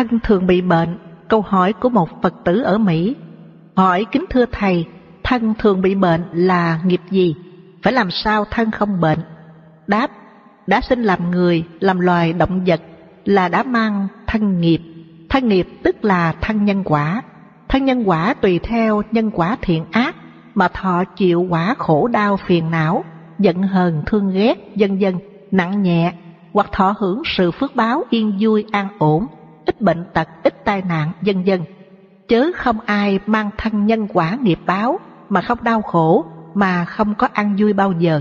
Thân thường bị bệnh, câu hỏi của một Phật tử ở Mỹ. Hỏi kính thưa Thầy, thân thường bị bệnh là nghiệp gì? Phải làm sao thân không bệnh? Đáp, đã sinh làm người, làm loài động vật là đã mang thân nghiệp. Thân nghiệp tức là thân nhân quả. Thân nhân quả tùy theo nhân quả thiện ác mà thọ chịu quả khổ đau phiền não, giận hờn thương ghét, dân dân, nặng nhẹ, hoặc thọ hưởng sự phước báo yên vui an ổn, ít bệnh tật, ít tai nạn, dân dân. Chớ không ai mang thân nhân quả nghiệp báo mà không đau khổ, mà không có ăn vui bao giờ.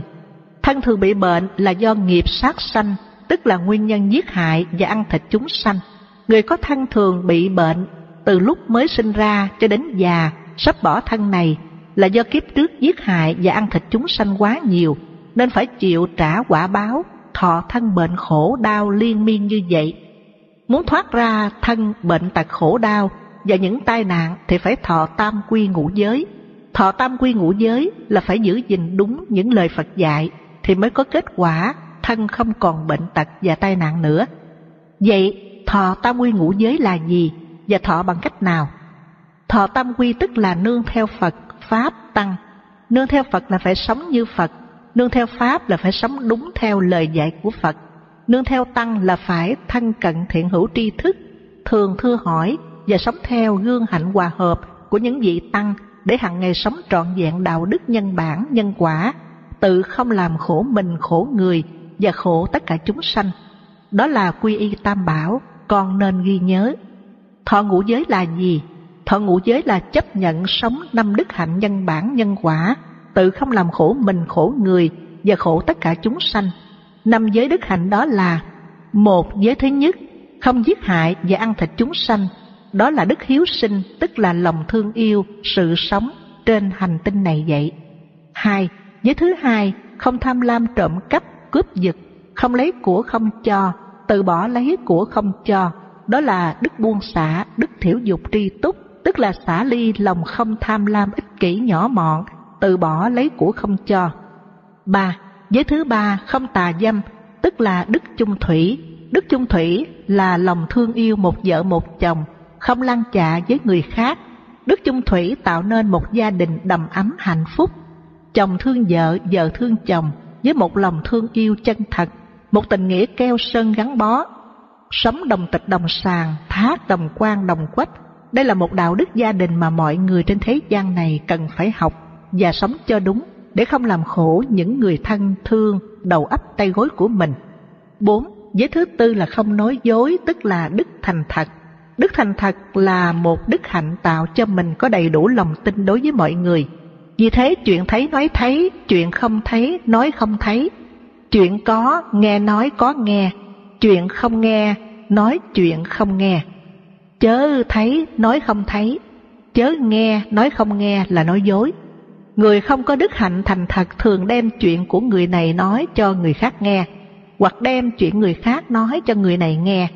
Thân thường bị bệnh là do nghiệp sát sanh, tức là nguyên nhân giết hại và ăn thịt chúng sanh. Người có thân thường bị bệnh từ lúc mới sinh ra cho đến già, sắp bỏ thân này là do kiếp trước giết hại và ăn thịt chúng sanh quá nhiều, nên phải chịu trả quả báo, thọ thân bệnh khổ đau liên miên như vậy. Muốn thoát ra thân bệnh tật khổ đau và những tai nạn thì phải thọ tam quy ngũ giới. Thọ tam quy ngũ giới là phải giữ gìn đúng những lời Phật dạy thì mới có kết quả thân không còn bệnh tật và tai nạn nữa. Vậy thọ tam quy ngũ giới là gì và thọ bằng cách nào? Thọ tam quy tức là nương theo Phật, Pháp, Tăng. Nương theo Phật là phải sống như Phật, nương theo Pháp là phải sống đúng theo lời dạy của Phật. Nương theo Tăng là phải thanh cận thiện hữu tri thức, thường thưa hỏi và sống theo gương hạnh hòa hợp của những vị Tăng để hàng ngày sống trọn vẹn đạo đức nhân bản, nhân quả, tự không làm khổ mình khổ người và khổ tất cả chúng sanh. Đó là quy y tam bảo, con nên ghi nhớ. Thọ ngũ giới là gì? Thọ ngũ giới là chấp nhận sống năm đức hạnh nhân bản nhân quả, tự không làm khổ mình khổ người và khổ tất cả chúng sanh. Năm giới đức hạnh đó là một giới thứ nhất, không giết hại và ăn thịt chúng sanh. Đó là đức hiếu sinh, tức là lòng thương yêu, sự sống trên hành tinh này vậy. Hai, giới thứ hai, không tham lam trộm cắp, cướp giật, không lấy của không cho, từ bỏ lấy của không cho. Đó là đức buông xả, đức thiểu dục tri túc, tức là xả ly lòng không tham lam ích kỷ nhỏ mọn, từ bỏ lấy của không cho. Ba, giới thứ ba không tà dâm, tức là đức chung thủy. Đức chung thủy là lòng thương yêu một vợ một chồng, không lăng chạ với người khác. Đức chung thủy tạo nên một gia đình đầm ấm hạnh phúc. Chồng thương vợ, vợ thương chồng với một lòng thương yêu chân thật, một tình nghĩa keo sơn gắn bó. Sống đồng tịch đồng sàng, thác đồng quan đồng quách, đây là một đạo đức gia đình mà mọi người trên thế gian này cần phải học và sống cho đúng để không làm khổ những người thân thương đầu ấp tay gối của mình. 4. Giới thứ tư là không nói dối, tức là đức thành thật. Đức thành thật là một đức hạnh tạo cho mình có đầy đủ lòng tin đối với mọi người. Vì thế chuyện thấy nói thấy, chuyện không thấy nói không thấy, chuyện có nghe nói có nghe, chuyện không nghe nói chuyện không nghe. Chớ thấy nói không thấy, chớ nghe nói không nghe là nói dối. Người không có đức hạnh thành thật thường đem chuyện của người này nói cho người khác nghe, hoặc đem chuyện người khác nói cho người này nghe,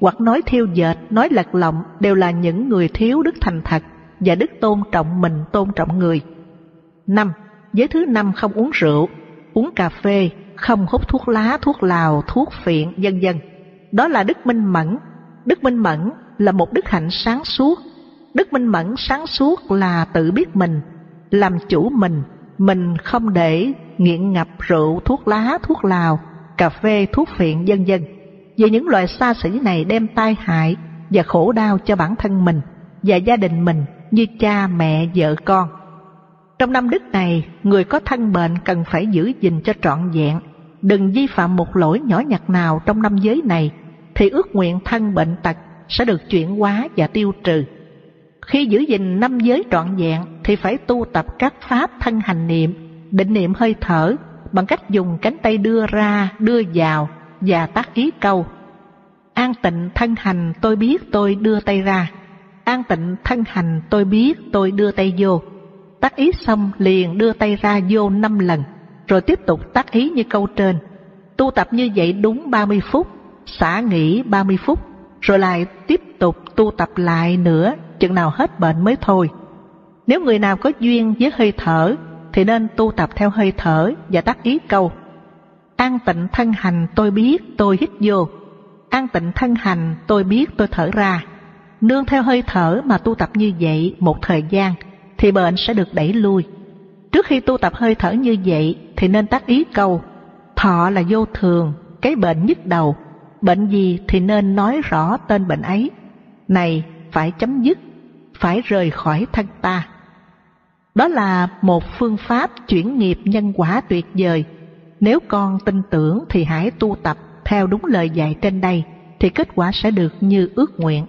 hoặc nói thiêu dệt, nói lật lọng đều là những người thiếu đức thành thật và đức tôn trọng mình tôn trọng người. Năm, giới thứ năm không uống rượu, uống cà phê, không hút thuốc lá, thuốc lào, thuốc phiện, vân vân. Đó là đức minh mẫn. Đức minh mẫn là một đức hạnh sáng suốt. Đức minh mẫn sáng suốt là tự biết mình, làm chủ mình, mình không để nghiện ngập rượu, thuốc lá, thuốc lào, cà phê, thuốc phiện, vân vân. Vì những loại xa xỉ này đem tai hại và khổ đau cho bản thân mình và gia đình mình như cha, mẹ, vợ con. Trong năm đức này, người có thân bệnh cần phải giữ gìn cho trọn vẹn, đừng vi phạm một lỗi nhỏ nhặt nào trong năm giới này, thì ước nguyện thân bệnh tật sẽ được chuyển hóa và tiêu trừ. Khi giữ gìn năm giới trọn vẹn thì phải tu tập các pháp thân hành niệm, định niệm hơi thở bằng cách dùng cánh tay đưa ra, đưa vào và tác ý câu. An tịnh thân hành tôi biết tôi đưa tay ra, an tịnh thân hành tôi biết tôi đưa tay vô. Tác ý xong liền đưa tay ra vô năm lần, rồi tiếp tục tác ý như câu trên. Tu tập như vậy đúng 30 phút, xả nghỉ 30 phút, rồi lại tiếp tục tu tập lại nữa, chừng nào hết bệnh mới thôi. Nếu người nào có duyên với hơi thở, thì nên tu tập theo hơi thở và tác ý câu. An tịnh thân hành tôi biết tôi hít vô, an tịnh thân hành tôi biết tôi thở ra. nương theo hơi thở mà tu tập như vậy một thời gian thì bệnh sẽ được đẩy lui. Trước khi tu tập hơi thở như vậy thì nên tác ý câu thọ là vô thường, cái bệnh nhức đầu, bệnh gì thì nên nói rõ tên bệnh ấy. Này phải chấm dứt, phải rời khỏi thân ta. Đó là một phương pháp chuyển nghiệp nhân quả tuyệt vời. Nếu con tin tưởng thì hãy tu tập theo đúng lời dạy trên đây, thì kết quả sẽ được như ước nguyện.